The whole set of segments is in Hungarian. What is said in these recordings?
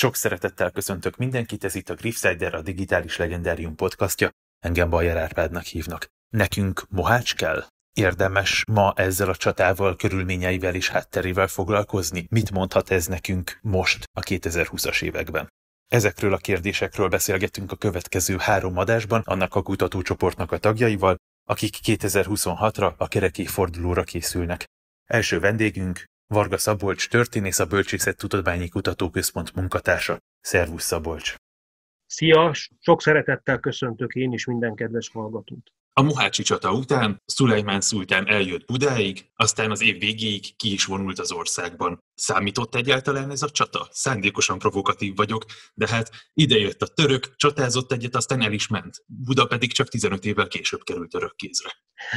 Sok szeretettel köszöntök mindenkit, ez itt a Griffsider, a Digitális Legendárium podcastja. Engem Bajer Árpádnak hívnak. Nekünk Mohács kell? Érdemes ma ezzel a csatával, körülményeivel és hátterével foglalkozni? Mit mondhat ez nekünk most, a 2020-as években? Ezekről a kérdésekről beszélgetünk a következő három adásban annak a kutatócsoportnak a tagjaival, akik 2026-ra a kereké fordulóra készülnek. Első vendégünk Varga Szabolcs történész a Bölcsészet Tudományi Kutatóközpont munkatársa. Szervusz Szabolcs! Szia! Sok szeretettel köszöntök én is minden kedves hallgatót! A Muhácsi csata után Szulajmán szultán eljött Budáig, aztán az év végéig ki is vonult az országban. Számított egyáltalán ez a csata? Szándékosan provokatív vagyok, de hát ide jött a török, csatázott egyet, aztán el is ment. Buda pedig csak 15 évvel később került török kézre.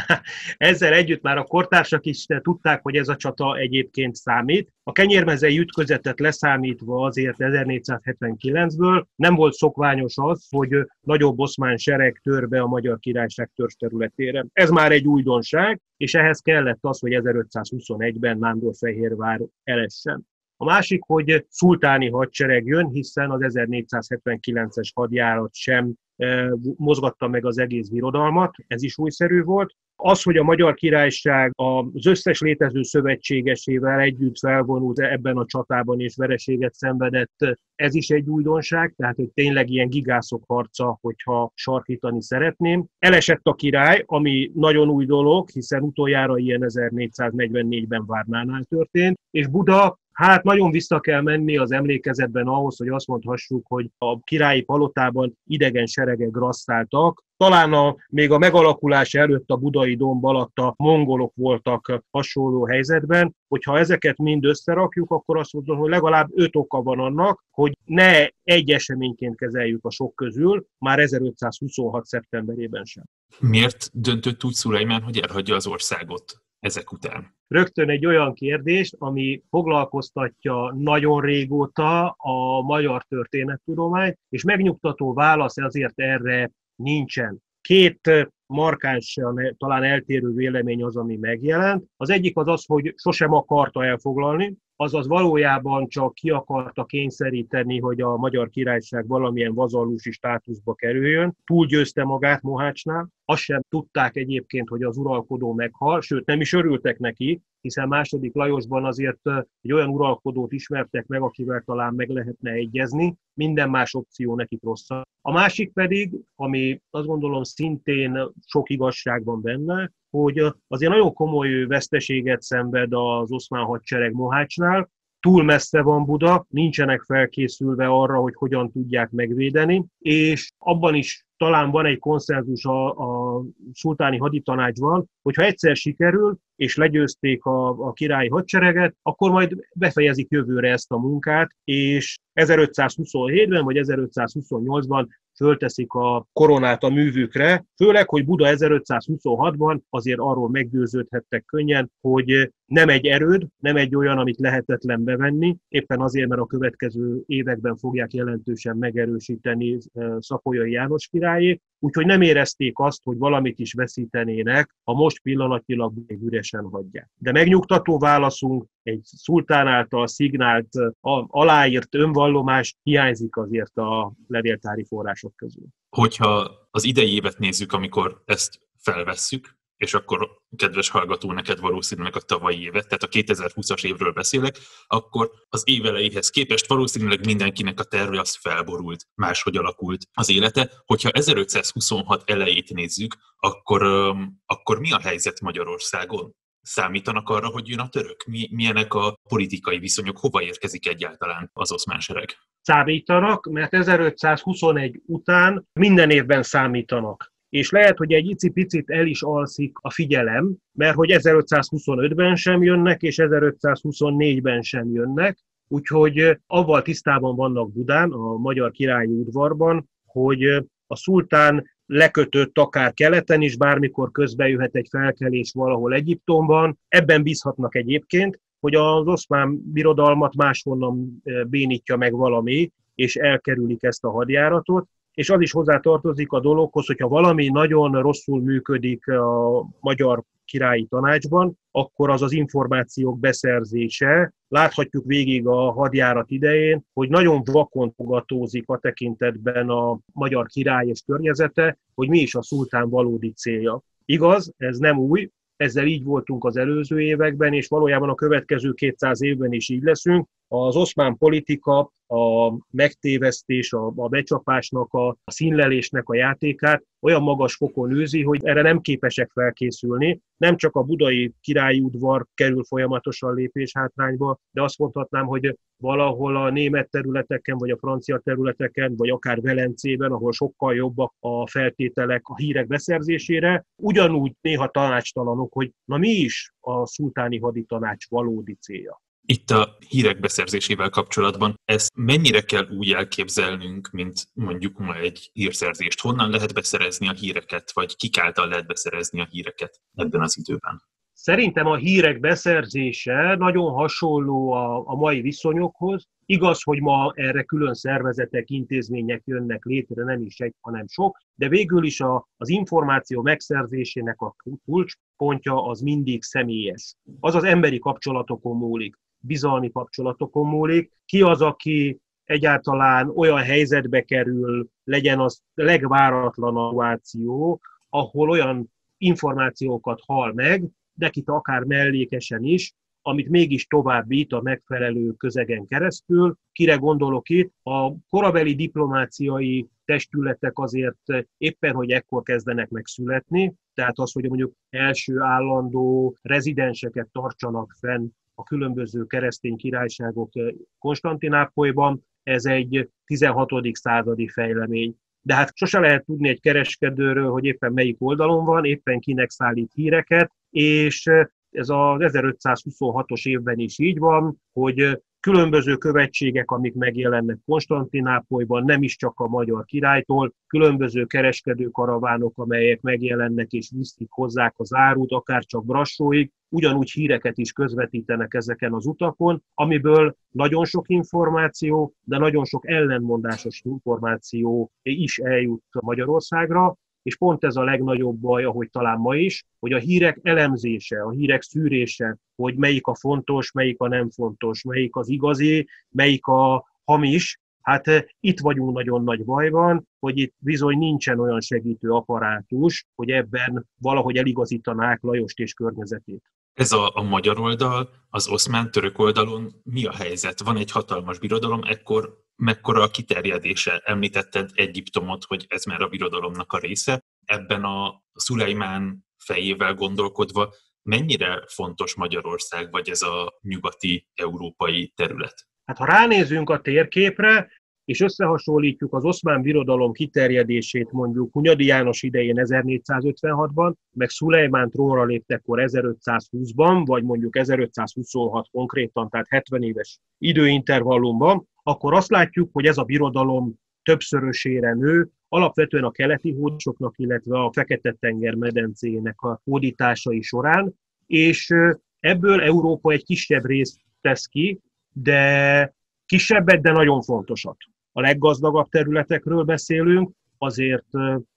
Ezzel együtt már a kortársak is tudták, hogy ez a csata egyébként számít. A kenyérmezei ütközetet leszámítva azért 1479-ből nem volt szokványos az, hogy nagyobb oszmán sereg tör be a magyar királyság törzs területére. Ez már egy újdonság, és ehhez kellett az, hogy 1521-ben Nándorfehérvár elessen. A másik, hogy szultáni hadsereg jön, hiszen az 1479-es hadjárat sem mozgatta meg az egész birodalmat, ez is újszerű volt. Az, hogy a Magyar Királyság az összes létező szövetségesével együtt felvonult ebben a csatában és vereséget szenvedett, ez is egy újdonság, tehát hogy tényleg ilyen gigászok harca, hogyha sarkítani szeretném. Elesett a király, ami nagyon új dolog, hiszen utoljára ilyen 1444-ben Várnánál történt, és Buda Hát nagyon vissza kell menni az emlékezetben ahhoz, hogy azt mondhassuk, hogy a királyi palotában idegen seregek grasszáltak. Talán a, még a megalakulás előtt a budai domb alatt a mongolok voltak hasonló helyzetben. Hogyha ezeket mind összerakjuk, akkor azt mondom, hogy legalább öt oka van annak, hogy ne egy eseményként kezeljük a sok közül, már 1526. szeptemberében sem. Miért döntött úgy Szulajmán, hogy elhagyja az országot? Ezek után? Rögtön egy olyan kérdés, ami foglalkoztatja nagyon régóta a magyar történettudományt, és megnyugtató válasz azért erre nincsen. Két markánsan talán eltérő vélemény az, ami megjelent. Az egyik az az, hogy sosem akarta elfoglalni, azaz valójában csak ki akarta kényszeríteni, hogy a Magyar Királyság valamilyen vazallusi státuszba kerüljön. Túlgyőzte magát Mohácsnál, azt sem tudták egyébként, hogy az uralkodó meghal, sőt nem is örültek neki, hiszen második Lajosban azért egy olyan uralkodót ismertek meg, akivel talán meg lehetne egyezni, minden más opció neki rossz. A másik pedig, ami azt gondolom szintén sok igazság van benne, hogy azért nagyon komoly veszteséget szenved az oszmán hadsereg Mohácsnál, túl messze van Buda, nincsenek felkészülve arra, hogy hogyan tudják megvédeni, és abban is talán van egy konszenzus a, a szultáni haditanácsban, hogy ha egyszer sikerül, és legyőzték a, a királyi hadsereget, akkor majd befejezik jövőre ezt a munkát, és 1527-ben vagy 1528-ban fölteszik a koronát a művükre, főleg, hogy Buda 1526-ban azért arról meggyőződhettek könnyen, hogy nem egy erőd, nem egy olyan, amit lehetetlen bevenni, éppen azért, mert a következő években fogják jelentősen megerősíteni Szapolyai János királyét, úgyhogy nem érezték azt, hogy valamit is veszítenének, ha most pillanatilag még üresen hagyják. De megnyugtató válaszunk, egy szultán által szignált, aláírt önvallomás hiányzik azért a levéltári források közül. Hogyha az idei évet nézzük, amikor ezt felvesszük, és akkor kedves hallgató, neked valószínűleg a tavalyi évet, tehát a 2020-as évről beszélek, akkor az év elejéhez képest valószínűleg mindenkinek a terve az felborult, máshogy alakult az élete. Hogyha 1526 elejét nézzük, akkor, akkor mi a helyzet Magyarországon? Számítanak arra, hogy jön a török? Mi, milyenek a politikai viszonyok? Hova érkezik egyáltalán az oszmán sereg? Számítanak, mert 1521 után minden évben számítanak és lehet, hogy egy icipicit el is alszik a figyelem, mert hogy 1525-ben sem jönnek, és 1524-ben sem jönnek, úgyhogy avval tisztában vannak Budán, a magyar királyi udvarban, hogy a szultán lekötött akár keleten is, bármikor közbejöhet egy felkelés valahol Egyiptomban. Ebben bízhatnak egyébként, hogy az oszmán birodalmat máshonnan bénítja meg valami, és elkerülik ezt a hadjáratot, és az is hozzá tartozik a dologhoz, hogyha valami nagyon rosszul működik a magyar királyi tanácsban, akkor az az információk beszerzése. Láthatjuk végig a hadjárat idején, hogy nagyon vakon fogatózik a tekintetben a magyar király és környezete, hogy mi is a szultán valódi célja. Igaz, ez nem új, ezzel így voltunk az előző években, és valójában a következő 200 évben is így leszünk. Az oszmán politika, a megtévesztés, a, a becsapásnak, a, a színlelésnek a játékát olyan magas fokon űzi, hogy erre nem képesek felkészülni. Nem csak a budai királyi udvar kerül folyamatosan lépés hátrányba, de azt mondhatnám, hogy valahol a német területeken, vagy a francia területeken, vagy akár Velencében, ahol sokkal jobbak a feltételek a hírek beszerzésére, ugyanúgy néha tanácstalanok, hogy na mi is a szultáni haditanács valódi célja. Itt a hírek beszerzésével kapcsolatban ezt mennyire kell úgy elképzelnünk, mint mondjuk ma egy hírszerzést? Honnan lehet beszerezni a híreket, vagy kik által lehet beszerezni a híreket ebben az időben? Szerintem a hírek beszerzése nagyon hasonló a, a mai viszonyokhoz. Igaz, hogy ma erre külön szervezetek, intézmények jönnek létre, nem is egy, hanem sok, de végül is a, az információ megszerzésének a kulcspontja az mindig személyes. Az az emberi kapcsolatokon múlik bizalmi kapcsolatokon múlik. Ki az, aki egyáltalán olyan helyzetbe kerül, legyen az legváratlan szituáció, ahol olyan információkat hal meg, nekit akár mellékesen is, amit mégis továbbít a megfelelő közegen keresztül. Kire gondolok itt? A korabeli diplomáciai testületek azért éppen, hogy ekkor kezdenek megszületni, tehát az, hogy mondjuk első állandó rezidenseket tartsanak fenn különböző keresztény királyságok Konstantinápolyban, ez egy 16. századi fejlemény. De hát sose lehet tudni egy kereskedőről, hogy éppen melyik oldalon van, éppen kinek szállít híreket, és ez az 1526-os évben is így van, hogy különböző követségek, amik megjelennek Konstantinápolyban, nem is csak a magyar királytól, különböző kereskedő karavánok, amelyek megjelennek és viszik hozzák az árut, akár csak Brassóig, ugyanúgy híreket is közvetítenek ezeken az utakon, amiből nagyon sok információ, de nagyon sok ellenmondásos információ is eljut Magyarországra, és pont ez a legnagyobb baj, ahogy talán ma is, hogy a hírek elemzése, a hírek szűrése, hogy melyik a fontos, melyik a nem fontos, melyik az igazi, melyik a hamis, Hát eh, itt vagyunk nagyon nagy bajban, hogy itt bizony nincsen olyan segítő apparátus, hogy ebben valahogy eligazítanák Lajost és környezetét. Ez a, a magyar oldal, az oszmán-török oldalon mi a helyzet? Van egy hatalmas birodalom, ekkor mekkora a kiterjedése? Említetted Egyiptomot, hogy ez már a birodalomnak a része. Ebben a Szulajmán fejével gondolkodva, mennyire fontos Magyarország, vagy ez a nyugati európai terület? Hát ha ránézünk a térképre, és összehasonlítjuk az oszmán birodalom kiterjedését mondjuk Hunyadi János idején 1456-ban, meg Szulejmán trónra léptekkor 1520-ban, vagy mondjuk 1526 konkrétan, tehát 70 éves időintervallumban, akkor azt látjuk, hogy ez a birodalom többszörösére nő, alapvetően a keleti hódisoknak, illetve a Fekete-tenger medencének a hódításai során, és ebből Európa egy kisebb részt tesz ki, de kisebbet, de nagyon fontosat. A leggazdagabb területekről beszélünk, azért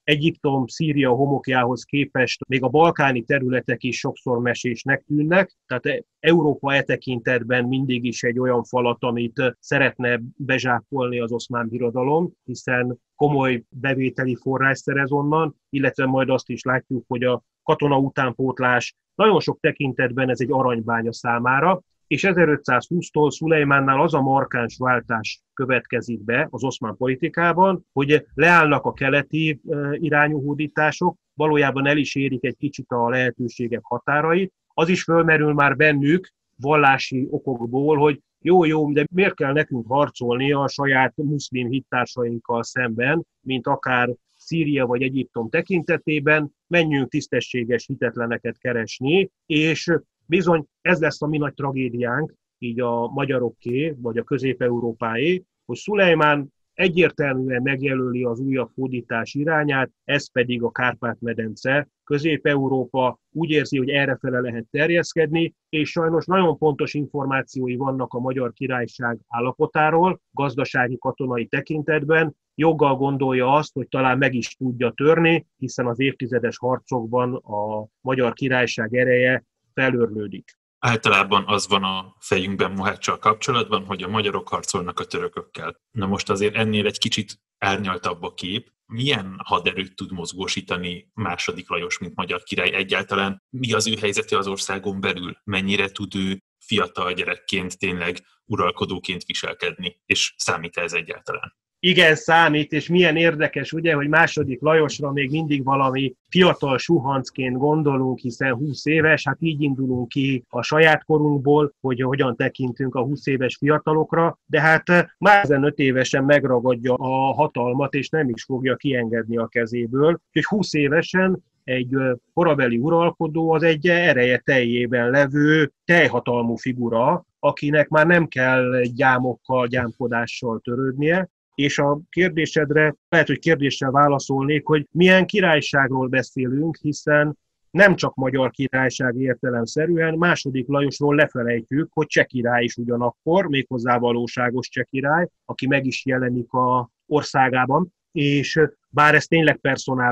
Egyiptom, Szíria homokjához képest még a balkáni területek is sokszor mesésnek tűnnek, tehát Európa e tekintetben mindig is egy olyan falat, amit szeretne bezsákolni az oszmán birodalom, hiszen komoly bevételi forrás szerez onnan, illetve majd azt is látjuk, hogy a katona utánpótlás nagyon sok tekintetben ez egy aranybánya számára, és 1520-tól Szulejmánnál az a markáns váltás következik be az oszmán politikában, hogy leállnak a keleti irányú hódítások, valójában el is érik egy kicsit a lehetőségek határait. Az is fölmerül már bennük vallási okokból, hogy jó, jó, de miért kell nekünk harcolni a saját muszlim hittársainkkal szemben, mint akár Szíria vagy Egyiptom tekintetében, menjünk tisztességes hitetleneket keresni, és Bizony ez lesz a mi nagy tragédiánk, így a magyaroké, vagy a közép-európáé, hogy Szulejmán egyértelműen megjelöli az újabb hódítás irányát, ez pedig a Kárpát-medence. Közép-Európa úgy érzi, hogy errefele lehet terjeszkedni, és sajnos nagyon pontos információi vannak a Magyar Királyság állapotáról, gazdasági katonai tekintetben, joggal gondolja azt, hogy talán meg is tudja törni, hiszen az évtizedes harcokban a Magyar Királyság ereje felörlődik. Általában az van a fejünkben Moháccsal kapcsolatban, hogy a magyarok harcolnak a törökökkel. Na most azért ennél egy kicsit árnyaltabb a kép. Milyen haderőt tud mozgósítani második Lajos, mint magyar király egyáltalán? Mi az ő helyzete az országon belül? Mennyire tud ő fiatal gyerekként tényleg uralkodóként viselkedni? És számít ez egyáltalán? Igen számít, és milyen érdekes, ugye, hogy második Lajosra még mindig valami fiatal suhancként gondolunk, hiszen 20 éves, hát így indulunk ki a saját korunkból, hogy hogyan tekintünk a 20 éves fiatalokra, de hát már 15 évesen megragadja a hatalmat, és nem is fogja kiengedni a kezéből. Úgyhogy 20 évesen egy korabeli uralkodó az egy ereje teljében levő teljhatalmú figura, akinek már nem kell gyámokkal, gyámkodással törődnie, és a kérdésedre lehet, hogy kérdéssel válaszolnék, hogy milyen királyságról beszélünk, hiszen nem csak magyar királyság értelemszerűen, második Lajosról lefelejtjük, hogy cseh király is ugyanakkor, méghozzá valóságos cseh király, aki meg is jelenik a országában, és bár ez tényleg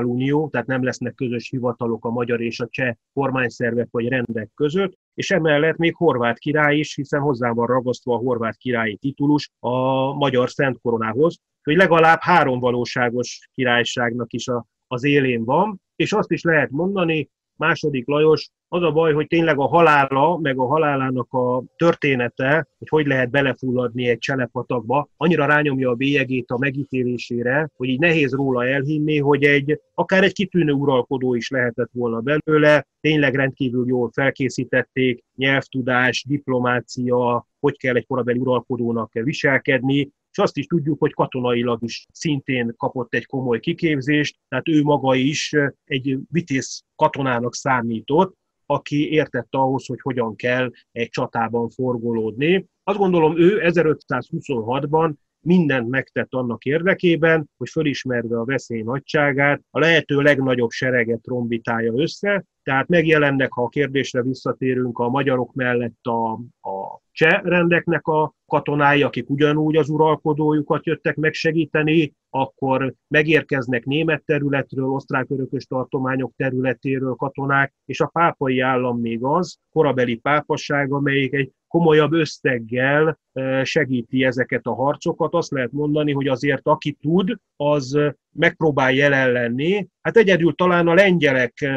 unió, tehát nem lesznek közös hivatalok a magyar és a cseh kormányszervek vagy rendek között, és emellett még horvát király is, hiszen hozzá van ragasztva a horvát királyi titulus a magyar szent koronához, hogy legalább három valóságos királyságnak is a, az élén van, és azt is lehet mondani, második Lajos, az a baj, hogy tényleg a halála, meg a halálának a története, hogy hogy lehet belefulladni egy cselepatakba, annyira rányomja a bélyegét a megítélésére, hogy így nehéz róla elhinni, hogy egy, akár egy kitűnő uralkodó is lehetett volna belőle, tényleg rendkívül jól felkészítették, nyelvtudás, diplomácia, hogy kell egy korabeli uralkodónak viselkedni, és azt is tudjuk, hogy katonailag is szintén kapott egy komoly kiképzést, tehát ő maga is egy vitéz katonának számított, aki értette ahhoz, hogy hogyan kell egy csatában forgolódni. Azt gondolom, ő 1526-ban mindent megtett annak érdekében, hogy fölismerve a veszély nagyságát, a lehető legnagyobb sereget trombitálja össze, tehát megjelennek, ha a kérdésre visszatérünk, a magyarok mellett a, a cseh rendeknek a katonái, akik ugyanúgy az uralkodójukat jöttek megsegíteni, akkor megérkeznek német területről, osztrák-örökös tartományok területéről katonák, és a pápai állam még az, korabeli pápasság, amelyik egy komolyabb összeggel segíti ezeket a harcokat. Azt lehet mondani, hogy azért aki tud, az megpróbál jelen lenni. Hát egyedül talán a lengyelek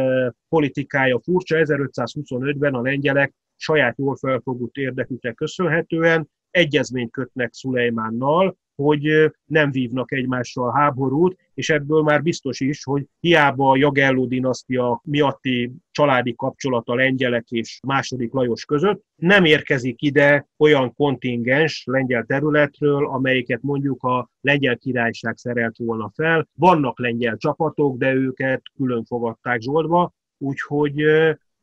politikája furcsa, 1525-ben a lengyelek saját jól felfogott érdeküknek köszönhetően egyezményt kötnek Szulejmánnal, hogy nem vívnak egymással háborút, és ebből már biztos is, hogy hiába a Jagelló dinasztia miatti családi kapcsolat a lengyelek és második Lajos között, nem érkezik ide olyan kontingens lengyel területről, amelyiket mondjuk a lengyel királyság szerelt volna fel. Vannak lengyel csapatok, de őket külön fogadták Zsoldba, úgyhogy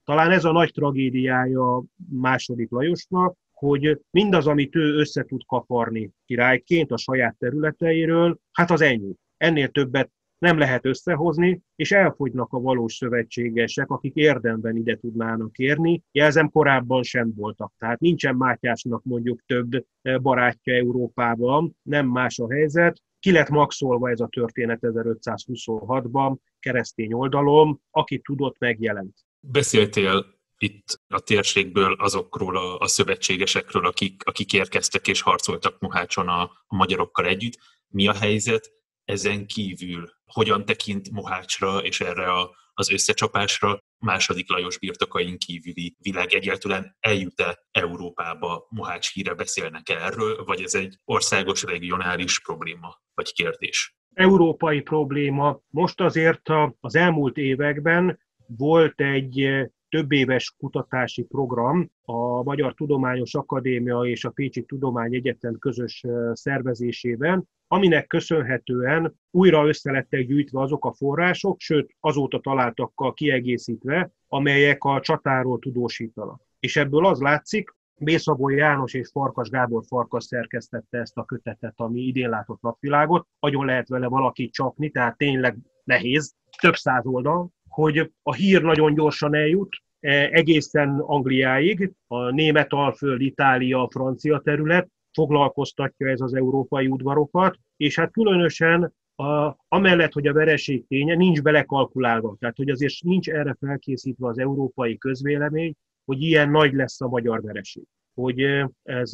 talán ez a nagy tragédiája második Lajosnak, hogy mindaz, amit ő össze tud kaparni királyként a saját területeiről, hát az ennyi. Ennél többet nem lehet összehozni, és elfogynak a valós szövetségesek, akik érdemben ide tudnának érni. Jelzem, korábban sem voltak. Tehát nincsen Mátyásnak mondjuk több barátja Európában, nem más a helyzet. Ki lett maxolva ez a történet 1526-ban, keresztény oldalon, aki tudott, megjelent. Beszéltél itt a térségből azokról a, a szövetségesekről, akik, akik érkeztek és harcoltak Mohácson a, a magyarokkal együtt. Mi a helyzet ezen kívül? Hogyan tekint Mohácsra és erre a, az összecsapásra második Lajos birtokain kívüli világ egyáltalán eljut-e Európába, Mohács híre beszélnek erről, vagy ez egy országos, regionális probléma, vagy kérdés? Európai probléma. Most azért az elmúlt években volt egy több éves kutatási program a Magyar Tudományos Akadémia és a Pécsi Tudományegyetem közös szervezésében, aminek köszönhetően újra összelettek gyűjtve azok a források, sőt azóta találtakkal kiegészítve, amelyek a csatáról tudósítanak. És ebből az látszik, Bészabó János és Farkas Gábor Farkas szerkesztette ezt a kötetet, ami idén látott napvilágot. Nagyon lehet vele valaki csapni, tehát tényleg nehéz, több száz oldal, hogy a hír nagyon gyorsan eljut, e, egészen Angliáig, a német alföld, Itália, francia terület, foglalkoztatja ez az európai udvarokat, és hát különösen a, amellett, hogy a vereség ténye nincs belekalkulálva, tehát hogy azért nincs erre felkészítve az európai közvélemény, hogy ilyen nagy lesz a magyar vereség. Hogy ez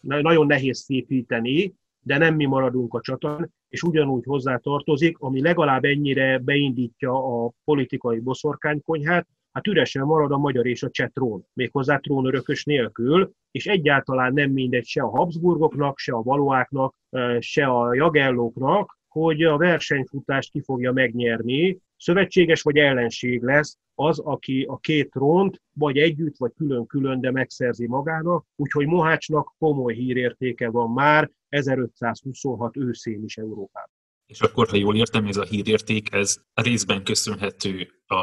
nagyon nehéz szépíteni, de nem mi maradunk a csatán, és ugyanúgy hozzá tartozik, ami legalább ennyire beindítja a politikai boszorkánykonyhát, hát üresen marad a magyar és a cseh trón, méghozzá trónörökös nélkül, és egyáltalán nem mindegy se a Habsburgoknak, se a Valóáknak, se a Jagellóknak, hogy a versenyfutást ki fogja megnyerni, szövetséges vagy ellenség lesz az, aki a két trónt vagy együtt, vagy külön-külön, de megszerzi magának, úgyhogy Mohácsnak komoly hírértéke van már 1526 őszén is Európában. És akkor, ha jól értem, ez a hírérték, ez részben köszönhető a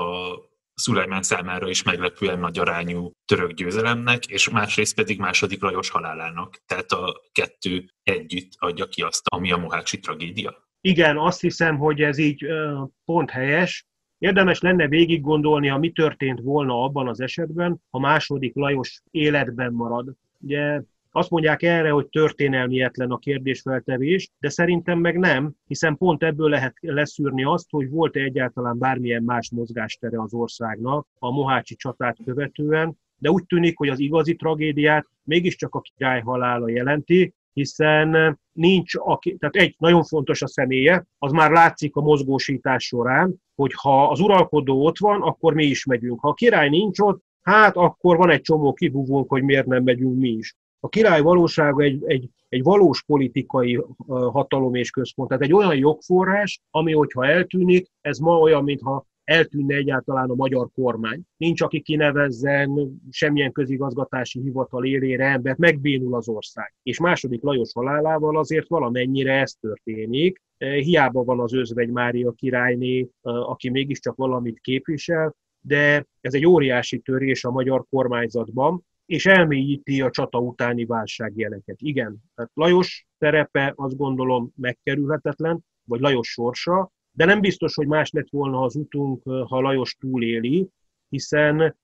Szulajmán számára is meglepően nagy arányú török győzelemnek, és másrészt pedig második Lajos halálának. Tehát a kettő együtt adja ki azt, ami a mohácsi tragédia. Igen, azt hiszem, hogy ez így pont helyes. Érdemes lenne végig gondolni, ha mi történt volna abban az esetben, ha második Lajos életben marad. Ugye azt mondják erre, hogy történelmietlen a kérdésfeltevés, de szerintem meg nem, hiszen pont ebből lehet leszűrni azt, hogy volt-e egyáltalán bármilyen más mozgástere az országnak a Mohácsi csatát követően, de úgy tűnik, hogy az igazi tragédiát mégiscsak a király halála jelenti, hiszen nincs, aki, tehát egy nagyon fontos a személye, az már látszik a mozgósítás során, hogy ha az uralkodó ott van, akkor mi is megyünk. Ha a király nincs ott, hát akkor van egy csomó kibúvónk, hogy miért nem megyünk mi is. A király valósága egy, egy, egy valós politikai hatalom és központ, tehát egy olyan jogforrás, ami, hogyha eltűnik, ez ma olyan, mintha eltűnne egyáltalán a magyar kormány. Nincs, aki kinevezzen semmilyen közigazgatási hivatal élére embert, megbénul az ország. És második Lajos halálával azért valamennyire ez történik. E, hiába van az Özvegy Mária királyné, e, aki mégiscsak valamit képvisel, de ez egy óriási törés a magyar kormányzatban, és elmélyíti a csata utáni válságjeleket. Igen, tehát Lajos szerepe azt gondolom megkerülhetetlen, vagy Lajos sorsa, de nem biztos, hogy más lett volna az utunk, ha Lajos túléli, hiszen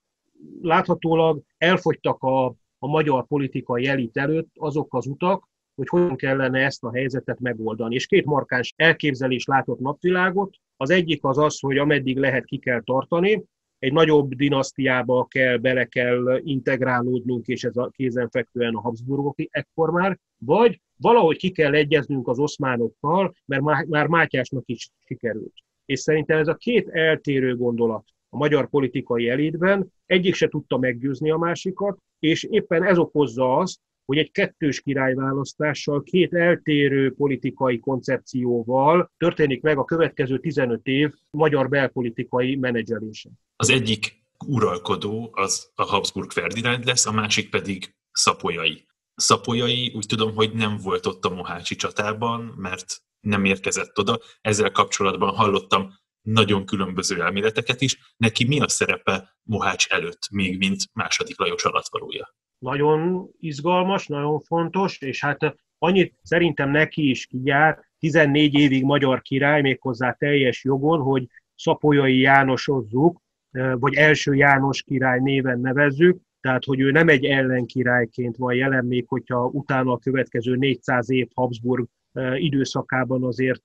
láthatólag elfogytak a, a magyar politikai elit előtt azok az utak, hogy hogyan kellene ezt a helyzetet megoldani. És két markáns elképzelés látott napvilágot. Az egyik az az, hogy ameddig lehet ki kell tartani, egy nagyobb dinasztiába kell, bele kell integrálódnunk, és ez a kézenfekvően a Habsburgok ekkor már, vagy valahogy ki kell egyeznünk az oszmánokkal, mert már Mátyásnak is sikerült. És szerintem ez a két eltérő gondolat a magyar politikai elitben, egyik se tudta meggyőzni a másikat, és éppen ez okozza azt, hogy egy kettős királyválasztással, két eltérő politikai koncepcióval történik meg a következő 15 év magyar belpolitikai menedzselése. Az egyik uralkodó az a Habsburg Ferdinánd lesz, a másik pedig Szapolyai. Szapolyai úgy tudom, hogy nem volt ott a Mohácsi csatában, mert nem érkezett oda. Ezzel kapcsolatban hallottam nagyon különböző elméleteket is. Neki mi a szerepe Mohács előtt, még mint második Lajos alatvalója? Nagyon izgalmas, nagyon fontos, és hát annyit szerintem neki is kijár, 14 évig magyar király, méghozzá teljes jogon, hogy Szapolyai Jánosozzuk, vagy első János király néven nevezzük, tehát hogy ő nem egy ellenkirályként van jelen, még hogyha utána a következő 400 év Habsburg időszakában azért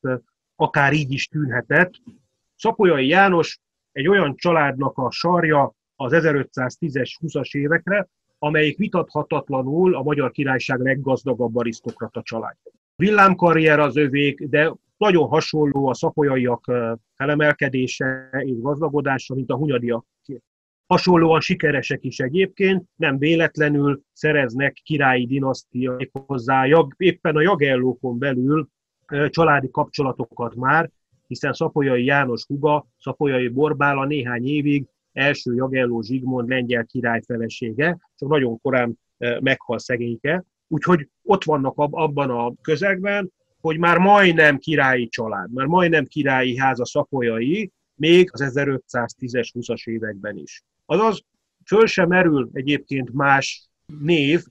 akár így is tűnhetett. Szapolyai János egy olyan családnak a sarja az 1510-es, 20-as évekre, amelyik vitathatatlanul a magyar királyság leggazdagabb arisztokrata család. Villámkarrier az övék, de nagyon hasonló a szapolyaiak felemelkedése és gazdagodása, mint a hunyadiak. Hasonlóan sikeresek is egyébként, nem véletlenül szereznek királyi dinasztiai hozzá, éppen a jagellókon belül családi kapcsolatokat már, hiszen Szapolyai János huga, Szapolyai Borbála néhány évig első Jagelló Zsigmond lengyel király felesége, csak nagyon korán meghal szegényke, úgyhogy ott vannak abban a közegben, hogy már majdnem királyi család, már majdnem királyi ház a szapolyai, még az 1510-es, 20-as években is. Azaz, föl sem merül egyébként más név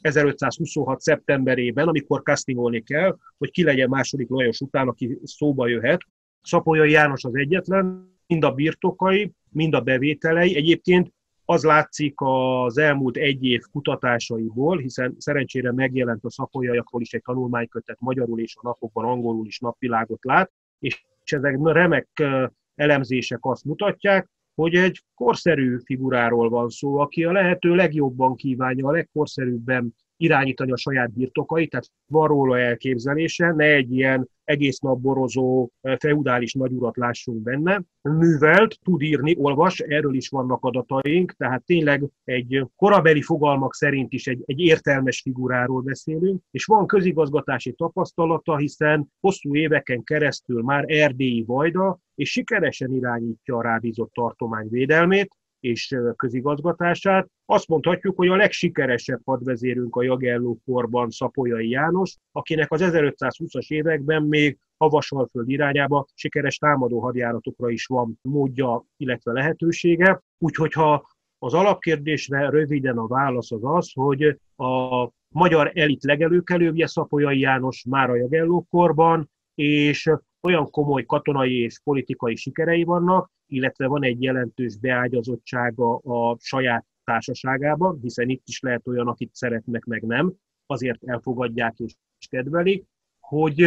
1526. szeptemberében, amikor castingolni kell, hogy ki legyen második Lajos után, aki szóba jöhet. Szapolyai János az egyetlen, mind a birtokai, mind a bevételei. Egyébként az látszik az elmúlt egy év kutatásaiból, hiszen szerencsére megjelent a szapolyaiakról is egy tanulmánykötet magyarul és a napokban angolul is napvilágot lát, és ezek remek elemzések azt mutatják, hogy egy korszerű figuráról van szó, aki a lehető legjobban kívánja, a legkorszerűbben irányítani a saját birtokait, tehát van róla elképzelése, ne egy ilyen egész nap borozó feudális nagyurat lássunk benne. Művelt, tud írni, olvas, erről is vannak adataink, tehát tényleg egy korabeli fogalmak szerint is egy, egy értelmes figuráról beszélünk, és van közigazgatási tapasztalata, hiszen hosszú éveken keresztül már erdélyi vajda, és sikeresen irányítja a rábízott tartomány védelmét, és közigazgatását. Azt mondhatjuk, hogy a legsikeresebb hadvezérünk a Jagelló korban Szapolyai János, akinek az 1520-as években még Havasalföld irányába sikeres támadó hadjáratokra is van módja, illetve lehetősége. Úgyhogy ha az alapkérdésre röviden a válasz az az, hogy a magyar elit legelőkelőbje Szapolyai János már a Jagelló korban, és olyan komoly katonai és politikai sikerei vannak, illetve van egy jelentős beágyazottsága a saját társaságában, hiszen itt is lehet olyan, akit szeretnek, meg nem, azért elfogadják és kedvelik, hogy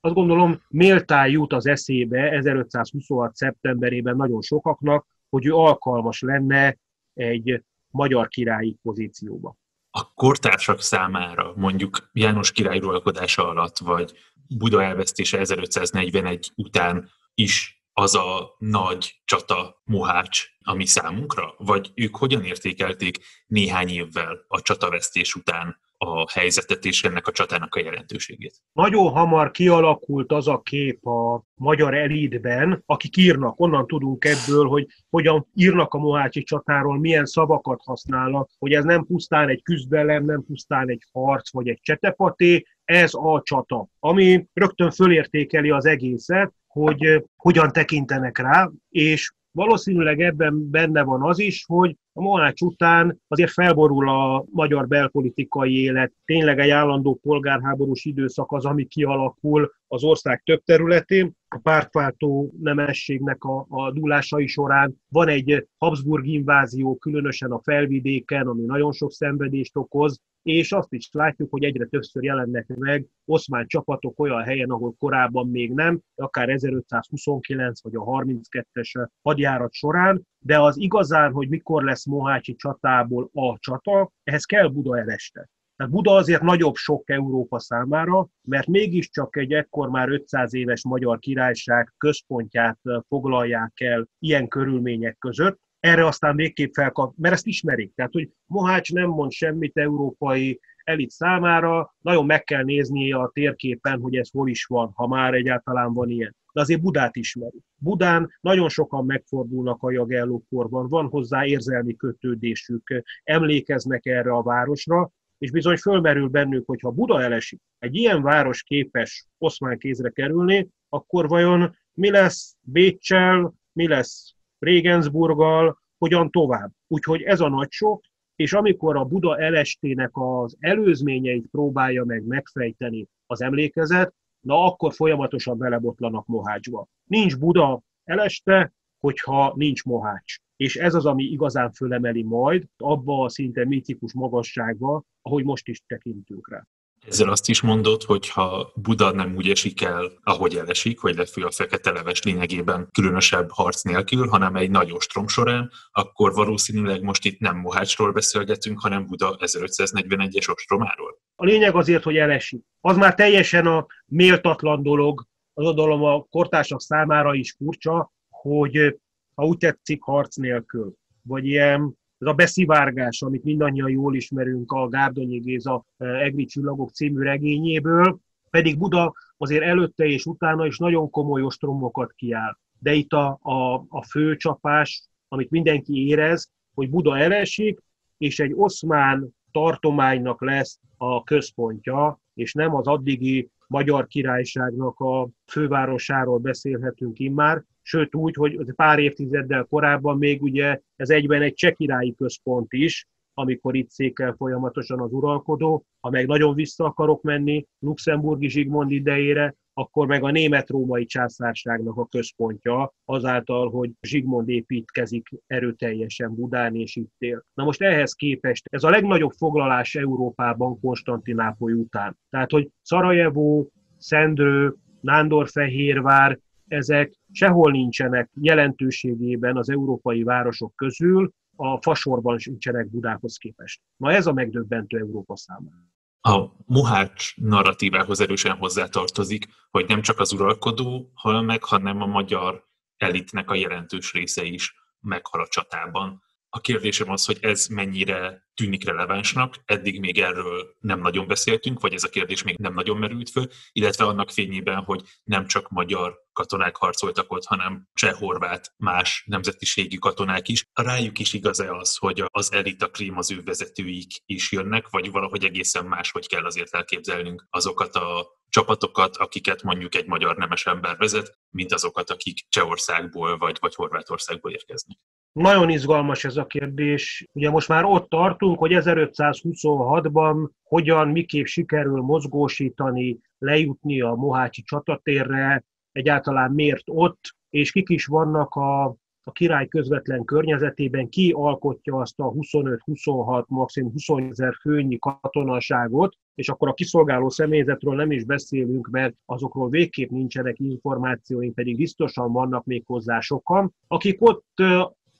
azt gondolom méltán jut az eszébe 1526. szeptemberében nagyon sokaknak, hogy ő alkalmas lenne egy magyar királyi pozícióba. A kortársak számára mondjuk János király uralkodása alatt, vagy Buda elvesztése 1541 után is az a nagy csata Mohács, ami számunkra? Vagy ők hogyan értékelték néhány évvel a csatavesztés után a helyzetet és ennek a csatának a jelentőségét? Nagyon hamar kialakult az a kép a magyar elitben, akik írnak, onnan tudunk ebből, hogy hogyan írnak a Mohácsi csatáról, milyen szavakat használnak, hogy ez nem pusztán egy küzdelem, nem pusztán egy harc vagy egy csetepaté, ez a csata, ami rögtön fölértékeli az egészet, hogy hogyan tekintenek rá, és valószínűleg ebben benne van az is, hogy a Mohács után azért felborul a magyar belpolitikai élet, tényleg egy állandó polgárháborús időszak az, ami kialakul az ország több területén. A pártváltó nemességnek a, a dúlásai során van egy Habsburg invázió, különösen a felvidéken, ami nagyon sok szenvedést okoz, és azt is látjuk, hogy egyre többször jelennek meg oszmán csapatok olyan helyen, ahol korábban még nem, akár 1529 vagy a 32-es hadjárat során, de az igazán, hogy mikor lesz Mohácsi csatából a csata, ehhez kell Buda eleste. Tehát Buda azért nagyobb sok Európa számára, mert mégiscsak egy ekkor már 500 éves magyar királyság központját foglalják el ilyen körülmények között, erre aztán végképp felkap, mert ezt ismerik. Tehát, hogy Mohács nem mond semmit európai elit számára, nagyon meg kell nézni a térképen, hogy ez hol is van, ha már egyáltalán van ilyen. De azért Budát ismeri. Budán nagyon sokan megfordulnak a jagellókorban, van hozzá érzelmi kötődésük, emlékeznek erre a városra, és bizony fölmerül bennük, hogy ha Buda elesik, egy ilyen város képes oszmán kézre kerülni, akkor vajon mi lesz Bécsel, mi lesz Regensburggal, hogyan tovább. Úgyhogy ez a nagy sok, és amikor a Buda elestének az előzményeit próbálja meg megfejteni az emlékezet, na akkor folyamatosan belebotlanak Mohácsba. Nincs Buda eleste, hogyha nincs Mohács. És ez az, ami igazán fölemeli majd abba a szinte mitikus magasságba, ahogy most is tekintünk rá. Ezzel azt is mondod, hogy ha Buda nem úgy esik el, ahogy elesik, hogy lefő a fekete leves lényegében különösebb harc nélkül, hanem egy nagy ostrom során, akkor valószínűleg most itt nem Mohácsról beszélgetünk, hanem Buda 1541-es ostromáról. A lényeg azért, hogy elesik. Az már teljesen a méltatlan dolog, az a dolog a kortársak számára is furcsa, hogy ha úgy tetszik, harc nélkül, vagy ilyen ez a beszivárgás, amit mindannyian jól ismerünk a Gárdonyi Géza e, Egri csillagok című regényéből, pedig Buda azért előtte és utána is nagyon komoly ostromokat kiáll. De itt a, a, a fő csapás, amit mindenki érez, hogy Buda elesik, és egy oszmán tartománynak lesz a központja, és nem az addigi Magyar Királyságnak a fővárosáról beszélhetünk immár, sőt úgy, hogy pár évtizeddel korábban még ugye ez egyben egy cseh királyi központ is, amikor itt székel folyamatosan az uralkodó, ha meg nagyon vissza akarok menni luxemburgi Zsigmond idejére, akkor meg a német-római császárságnak a központja azáltal, hogy Zsigmond építkezik erőteljesen Budán és itt él. Na most ehhez képest ez a legnagyobb foglalás Európában Konstantinápoly után. Tehát, hogy Szarajevó, Szendrő, Nándorfehérvár, ezek sehol nincsenek jelentőségében az európai városok közül, a fasorban sincsenek Budához képest. Na ez a megdöbbentő Európa számára. A Mohács narratívához erősen hozzátartozik, hogy nem csak az uralkodó hal meg, hanem a magyar elitnek a jelentős része is meghal a csatában. A kérdésem az, hogy ez mennyire tűnik relevánsnak, eddig még erről nem nagyon beszéltünk, vagy ez a kérdés még nem nagyon merült föl, illetve annak fényében, hogy nem csak magyar katonák harcoltak ott, hanem cseh-horvát, más nemzetiségi katonák is. Rájuk is igaz-e az, hogy az elit, a krím, az ő vezetőik is jönnek, vagy valahogy egészen más, hogy kell azért elképzelnünk azokat a csapatokat, akiket mondjuk egy magyar nemes ember vezet, mint azokat, akik Csehországból vagy, vagy Horvátországból érkeznek. Nagyon izgalmas ez a kérdés. Ugye most már ott tartunk, hogy 1526-ban hogyan, miképp sikerül mozgósítani, lejutni a Mohácsi csatatérre, egyáltalán miért ott, és kik is vannak a, a király közvetlen környezetében, ki alkotja azt a 25-26, maximum 20 ezer főnyi katonaságot, és akkor a kiszolgáló személyzetről nem is beszélünk, mert azokról végképp nincsenek információink, pedig biztosan vannak még hozzá sokan, akik ott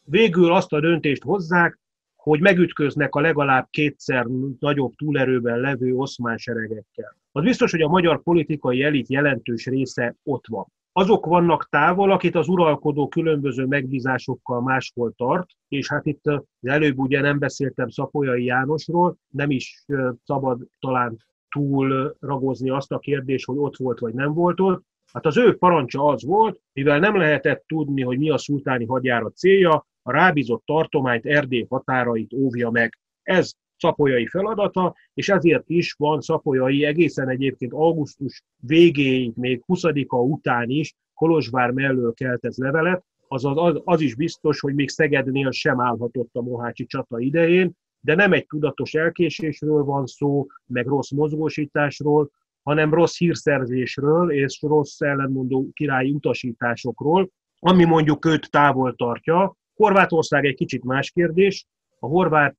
végül azt a döntést hozzák, hogy megütköznek a legalább kétszer nagyobb túlerőben levő oszmán seregekkel. Az biztos, hogy a magyar politikai elit jelentős része ott van. Azok vannak távol, akit az uralkodó különböző megbízásokkal máshol tart, és hát itt előbb ugye nem beszéltem Szapolyai Jánosról, nem is szabad talán túl ragozni azt a kérdést, hogy ott volt vagy nem volt ott. Hát az ő parancsa az volt, mivel nem lehetett tudni, hogy mi a szultáni hadjárat célja, a rábízott tartományt Erdély határait óvja meg. Ez szapolyai feladata, és ezért is van szapolyai egészen egyébként augusztus végéig, még 20-a után is Kolozsvár mellől kelt ez levelet, az, az, az is biztos, hogy még Szegednél sem állhatott a Mohácsi csata idején, de nem egy tudatos elkésésről van szó, meg rossz mozgósításról, hanem rossz hírszerzésről és rossz ellenmondó királyi utasításokról, ami mondjuk őt távol tartja. Horvátország egy kicsit más kérdés. A horvát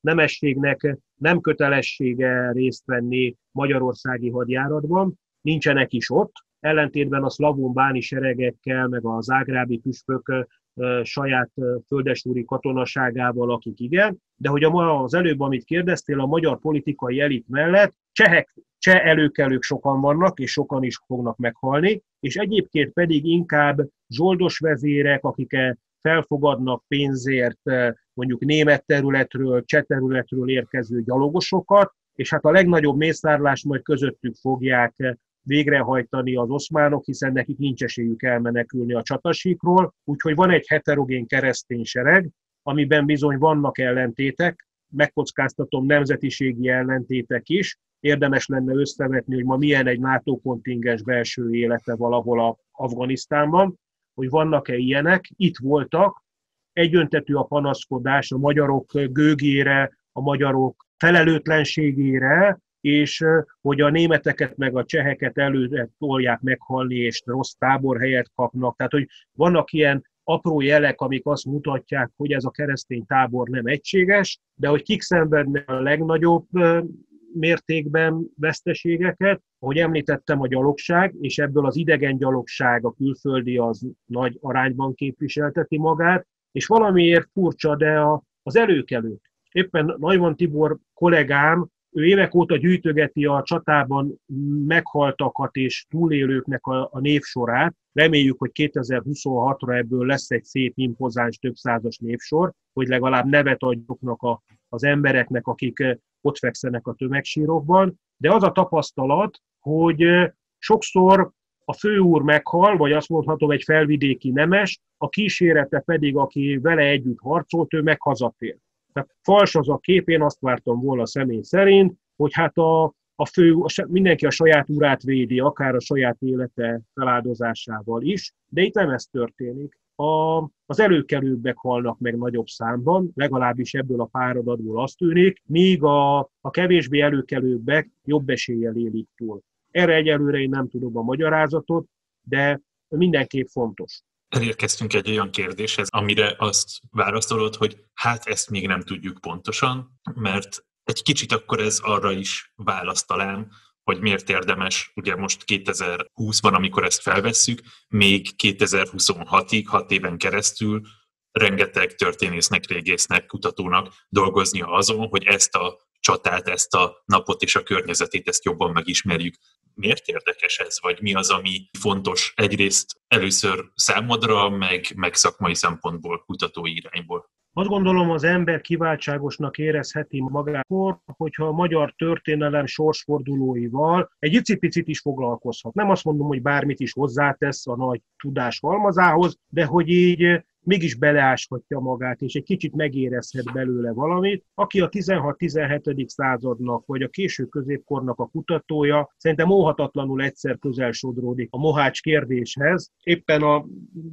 nemességnek nem kötelessége részt venni magyarországi hadjáratban, nincsenek is ott, ellentétben a szlavón báni seregekkel, meg az ágrábi püspök saját földesúri katonaságával, akik igen, de hogy az előbb, amit kérdeztél, a magyar politikai elit mellett csehek, cseh előkelők sokan vannak, és sokan is fognak meghalni, és egyébként pedig inkább zsoldos vezérek, akik felfogadnak pénzért mondjuk német területről, cseh területről érkező gyalogosokat, és hát a legnagyobb mészárlást majd közöttük fogják végrehajtani az oszmánok, hiszen nekik nincs esélyük elmenekülni a csatasíkról, úgyhogy van egy heterogén keresztény sereg, amiben bizony vannak ellentétek, megkockáztatom nemzetiségi ellentétek is, érdemes lenne összevetni, hogy ma milyen egy NATO kontingens belső élete valahol a Afganisztánban, hogy vannak-e ilyenek, itt voltak, egyöntetű a panaszkodás a magyarok gőgére, a magyarok felelőtlenségére, és hogy a németeket meg a cseheket előre tolják meghalni, és rossz táborhelyet kapnak. Tehát, hogy vannak ilyen apró jelek, amik azt mutatják, hogy ez a keresztény tábor nem egységes, de hogy kik szenvednek a legnagyobb mértékben veszteségeket, ahogy említettem, a gyalogság, és ebből az idegen gyalogság, a külföldi az nagy arányban képviselteti magát, és valamiért furcsa, de a, az előkelők. Éppen Nagyvan Tibor kollégám, ő évek óta gyűjtögeti a csatában meghaltakat és túlélőknek a, a névsorát. Reméljük, hogy 2026-ra ebből lesz egy szép, impozáns, több százas névsor, hogy legalább nevet adjuknak a, az embereknek, akik ott fekszenek a tömegsírokban. De az a tapasztalat, hogy sokszor a főúr meghal, vagy azt mondhatom egy felvidéki nemes, a kísérete pedig, aki vele együtt harcolt, ő meg hazatér. Tehát fals az a kép, én azt vártam volna személy szerint, hogy hát a, a fő, mindenki a saját urát védi, akár a saját élete feláldozásával is, de itt nem ez történik. A, az előkelőbbek halnak meg nagyobb számban, legalábbis ebből a páradatból azt tűnik, míg a, a kevésbé előkelőbbek jobb eséllyel élik túl. Erre egyelőre én nem tudom a magyarázatot, de mindenképp fontos. Elérkeztünk egy olyan kérdéshez, amire azt válaszolod, hogy hát ezt még nem tudjuk pontosan, mert egy kicsit akkor ez arra is választ talán, hogy miért érdemes, ugye most 2020-ban, amikor ezt felvesszük, még 2026-ig, hat éven keresztül rengeteg történésznek, régésznek, kutatónak dolgoznia azon, hogy ezt a csatát, ezt a napot és a környezetét, ezt jobban megismerjük. Miért érdekes ez, vagy mi az, ami fontos egyrészt először számodra, meg, meg szakmai szempontból, kutatói irányból? Azt gondolom, az ember kiváltságosnak érezheti magát, hogyha a magyar történelem sorsfordulóival egy icipicit is foglalkozhat. Nem azt mondom, hogy bármit is hozzátesz a nagy tudás halmazához, de hogy így mégis beleáshatja magát, és egy kicsit megérezhet belőle valamit. Aki a 16-17. századnak, vagy a késő középkornak a kutatója, szerintem óhatatlanul egyszer közel sodródik a Mohács kérdéshez. Éppen a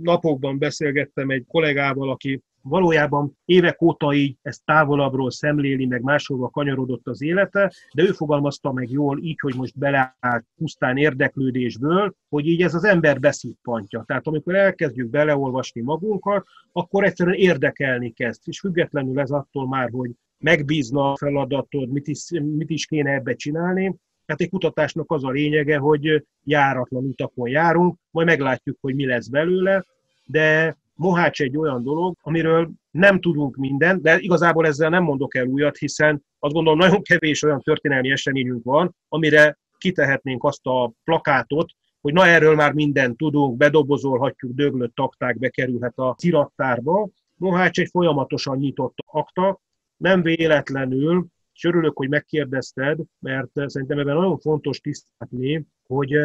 napokban beszélgettem egy kollégával, aki valójában évek óta így ezt távolabbról szemléli, meg máshova kanyarodott az élete, de ő fogalmazta meg jól így, hogy most beleállt pusztán érdeklődésből, hogy így ez az ember beszippantja. Tehát amikor elkezdjük beleolvasni magunkat, akkor egyszerűen érdekelni kezd, és függetlenül ez attól már, hogy megbízna a feladatod, mit is, mit is kéne ebbe csinálni, Hát egy kutatásnak az a lényege, hogy járatlan utakon járunk, majd meglátjuk, hogy mi lesz belőle, de Mohács egy olyan dolog, amiről nem tudunk mindent, de igazából ezzel nem mondok el újat, hiszen azt gondolom nagyon kevés olyan történelmi eseményünk van, amire kitehetnénk azt a plakátot, hogy na erről már mindent tudunk, bedobozolhatjuk, döglött takták bekerülhet a cirattárba. Mohács egy folyamatosan nyitott akta, nem véletlenül, és örülök, hogy megkérdezted, mert szerintem ebben nagyon fontos tisztátni, hogy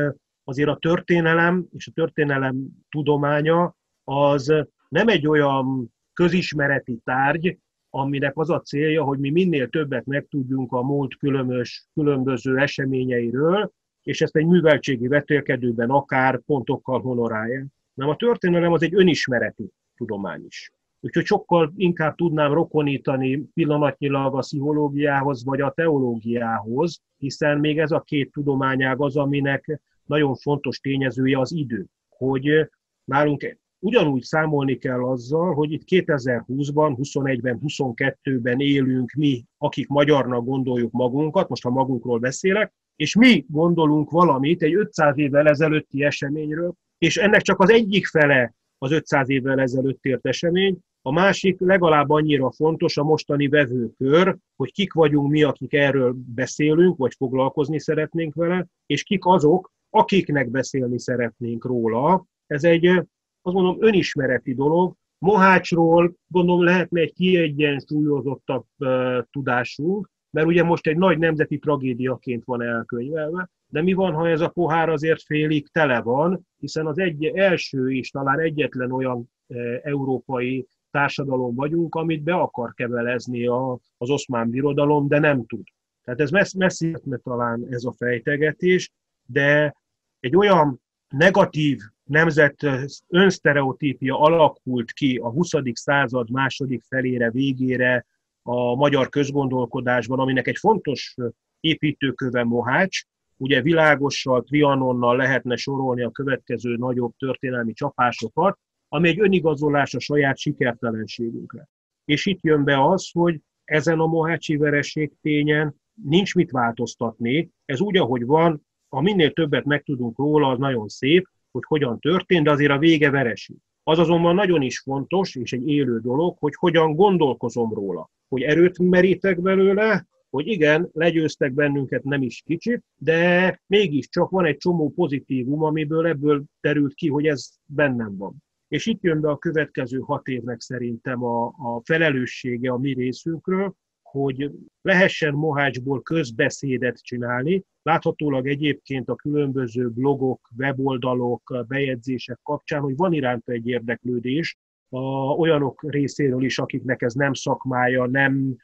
azért a történelem és a történelem tudománya az nem egy olyan közismereti tárgy, aminek az a célja, hogy mi minél többet megtudjunk a múlt különös, különböző eseményeiről, és ezt egy műveltségi vetélkedőben akár pontokkal honorálja. Nem a történelem az egy önismereti tudomány is. Úgyhogy sokkal inkább tudnám rokonítani pillanatnyilag a pszichológiához vagy a teológiához, hiszen még ez a két tudományág az, aminek nagyon fontos tényezője az idő. Hogy nálunk ugyanúgy számolni kell azzal, hogy itt 2020-ban, 21-ben, 22-ben élünk mi, akik magyarnak gondoljuk magunkat, most ha magunkról beszélek, és mi gondolunk valamit egy 500 évvel ezelőtti eseményről, és ennek csak az egyik fele az 500 évvel ezelőtt ért esemény, a másik legalább annyira fontos a mostani vevőkör, hogy kik vagyunk mi, akik erről beszélünk, vagy foglalkozni szeretnénk vele, és kik azok, akiknek beszélni szeretnénk róla. Ez egy azt mondom, önismereti dolog. Mohácsról gondolom lehetne egy kiegyensúlyozottabb uh, tudásunk, mert ugye most egy nagy nemzeti tragédiaként van elkönyvelve, de mi van, ha ez a pohár azért félig tele van, hiszen az egy, első és talán egyetlen olyan e, európai társadalom vagyunk, amit be akar kevelezni a, az oszmán birodalom, de nem tud. Tehát ez messz, messzihetne talán ez a fejtegetés, de egy olyan negatív nemzet önsztereotípia alakult ki a 20. század második felére, végére a magyar közgondolkodásban, aminek egy fontos építőköve Mohács, ugye világossal, Trianonnal lehetne sorolni a következő nagyobb történelmi csapásokat, ami egy önigazolás a saját sikertelenségünkre. És itt jön be az, hogy ezen a mohácsi vereség tényen nincs mit változtatni, ez úgy, ahogy van, ha minél többet megtudunk róla, az nagyon szép, hogy hogyan történt, de azért a vége vereség. Az azonban nagyon is fontos, és egy élő dolog, hogy hogyan gondolkozom róla. Hogy erőt merítek belőle, hogy igen, legyőztek bennünket nem is kicsit, de mégiscsak van egy csomó pozitívum, amiből ebből terült ki, hogy ez bennem van. És itt jön be a következő hat évnek szerintem a, a felelőssége a mi részünkről, hogy lehessen Mohácsból közbeszédet csinálni. Láthatólag egyébként a különböző blogok, weboldalok, bejegyzések kapcsán, hogy van iránta egy érdeklődés, a, olyanok részéről is, akiknek ez nem szakmája, nem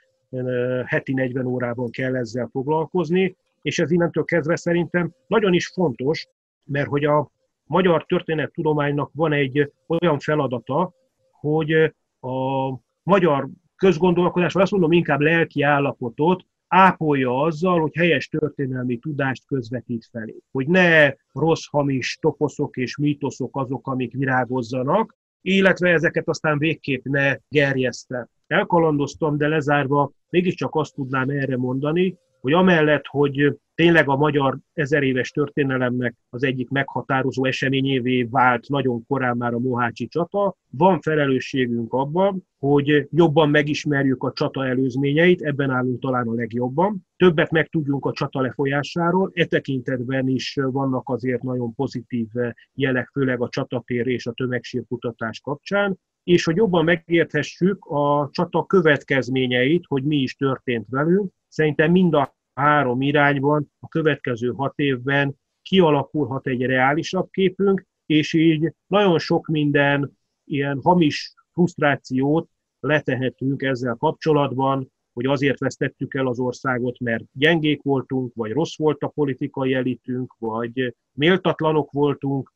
heti 40 órában kell ezzel foglalkozni, és ez innentől kezdve szerintem nagyon is fontos, mert hogy a, magyar történettudománynak van egy olyan feladata, hogy a magyar közgondolkodás, vagy azt mondom inkább lelki állapotot ápolja azzal, hogy helyes történelmi tudást közvetít felé. Hogy ne rossz, hamis toposzok és mítoszok azok, amik virágozzanak, illetve ezeket aztán végképp ne gerjeszte. Elkalandoztam, de lezárva mégiscsak azt tudnám erre mondani, hogy amellett, hogy tényleg a magyar ezeréves történelemnek az egyik meghatározó eseményévé vált nagyon korán már a Mohácsi csata, van felelősségünk abban, hogy jobban megismerjük a csata előzményeit, ebben állunk talán a legjobban. Többet megtudjunk a csata lefolyásáról, e tekintetben is vannak azért nagyon pozitív jelek, főleg a csatatér és a tömegsírkutatás kapcsán, és hogy jobban megérthessük a csata következményeit, hogy mi is történt velünk. Szerintem mind a három irányban a következő hat évben kialakulhat egy reálisabb képünk, és így nagyon sok minden ilyen hamis frusztrációt letehetünk ezzel kapcsolatban, hogy azért vesztettük el az országot, mert gyengék voltunk, vagy rossz volt a politikai elitünk, vagy méltatlanok voltunk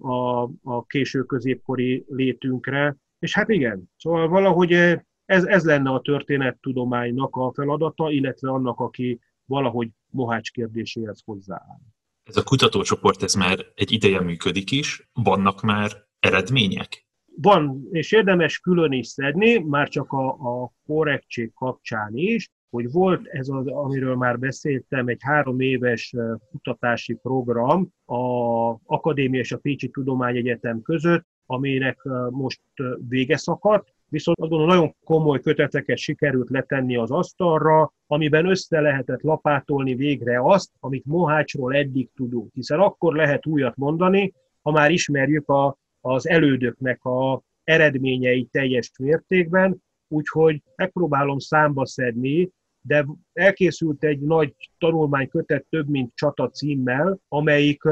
a, a késő középkori létünkre. És hát igen, szóval valahogy ez, ez lenne a történettudománynak a feladata, illetve annak, aki valahogy Mohács kérdéséhez hozzááll. Ez a kutatócsoport, ez már egy ideje működik is, vannak már eredmények? Van, és érdemes külön is szedni, már csak a, a korrektség kapcsán is, hogy volt ez az, amiről már beszéltem, egy három éves kutatási program a Akadémia és a Pécsi Tudományegyetem között, aminek most vége szakadt, viszont azon nagyon komoly köteteket sikerült letenni az asztalra, amiben össze lehetett lapátolni végre azt, amit Mohácsról eddig tudunk. Hiszen akkor lehet újat mondani, ha már ismerjük a, az elődöknek a eredményeit teljes mértékben, úgyhogy megpróbálom számba szedni, de elkészült egy nagy tanulmánykötet több mint csata címmel, amelyik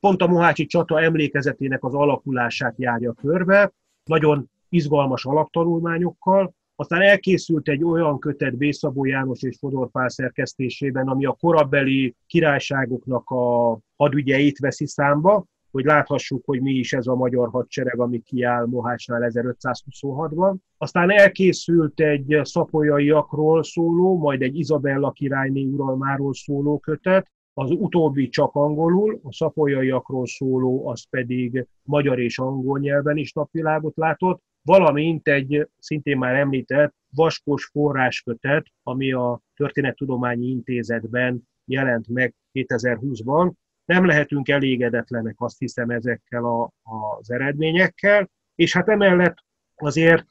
pont a Mohácsi csata emlékezetének az alakulását járja körbe. Nagyon izgalmas alaptanulmányokkal, aztán elkészült egy olyan kötet Bészabó János és Fodor Pál szerkesztésében, ami a korabeli királyságoknak a hadügyeit veszi számba, hogy láthassuk, hogy mi is ez a magyar hadsereg, ami kiáll Mohácsnál 1526-ban. Aztán elkészült egy szapolyaiakról szóló, majd egy Izabella királyné uralmáról szóló kötet, az utóbbi csak angolul, a szapolyaiakról szóló, az pedig magyar és angol nyelven is napvilágot látott, valamint egy szintén már említett vaskos forráskötet, ami a Történettudományi Intézetben jelent meg 2020-ban. Nem lehetünk elégedetlenek, azt hiszem, ezekkel a, az eredményekkel, és hát emellett azért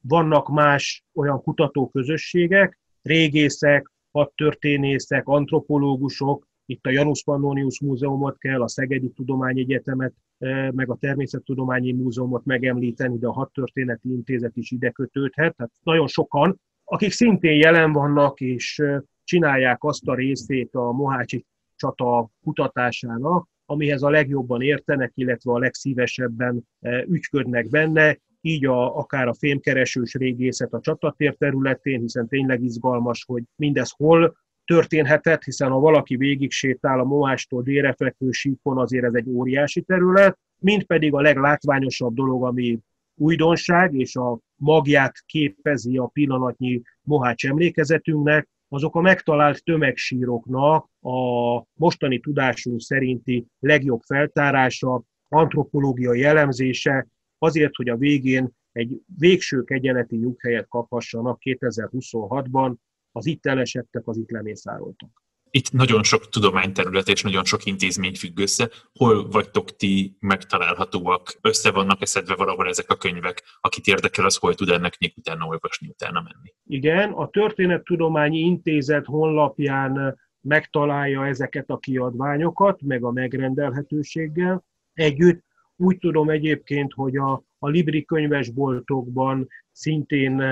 vannak más olyan kutatóközösségek, régészek, hadtörténészek, antropológusok, itt a Janus Pannonius Múzeumot kell, a Szegedi Tudományegyetemet, e, meg a Természettudományi Múzeumot megemlíteni, de a Hadtörténeti Intézet is ide kötődhet. Tehát nagyon sokan, akik szintén jelen vannak és e, csinálják azt a részét a Mohácsi csata kutatásának, amihez a legjobban értenek, illetve a legszívesebben e, ügyködnek benne, így a, akár a fémkeresős régészet a csatatér területén, hiszen tényleg izgalmas, hogy mindez hol történhetett, hiszen ha valaki végig sétál a Moástól délre fekvő síkon, azért ez egy óriási terület, mint pedig a leglátványosabb dolog, ami újdonság, és a magját képezi a pillanatnyi Mohács emlékezetünknek, azok a megtalált tömegsíroknak a mostani tudásunk szerinti legjobb feltárása, antropológiai elemzése, azért, hogy a végén egy végső kegyeneti nyughelyet kaphassanak 2026-ban az itt elesettek, az itt lemészároltak. Itt nagyon sok tudományterület és nagyon sok intézmény függ össze. Hol vagytok ti megtalálhatóak? Össze vannak eszedve valahol ezek a könyvek? Akit érdekel, az hol tud ennek még utána olvasni, utána menni? Igen, a Történettudományi Intézet honlapján megtalálja ezeket a kiadványokat, meg a megrendelhetőséggel. Együtt úgy tudom egyébként, hogy a, a Libri könyvesboltokban szintén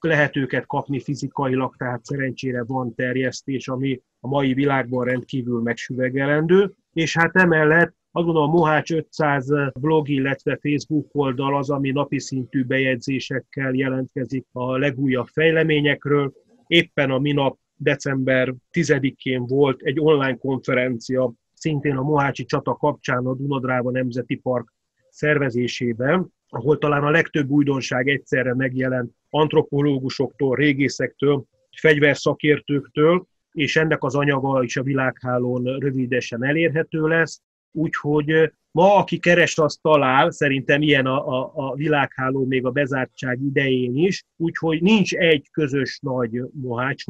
lehet őket kapni fizikailag, tehát szerencsére van terjesztés, ami a mai világban rendkívül megsüvegelendő, és hát emellett azt gondolom a Mohács 500 blog, illetve Facebook oldal az, ami napi szintű bejegyzésekkel jelentkezik a legújabb fejleményekről. Éppen a minap december 10-én volt egy online konferencia szintén a Mohácsi csata kapcsán a Dunadráva Nemzeti Park szervezésében, ahol talán a legtöbb újdonság egyszerre megjelent antropológusoktól, régészektől, fegyverszakértőktől, és ennek az anyaga is a világhálón rövidesen elérhető lesz. Úgyhogy ma, aki keres, azt talál, szerintem ilyen a, a, a világháló még a bezártság idején is, úgyhogy nincs egy közös nagy Mohács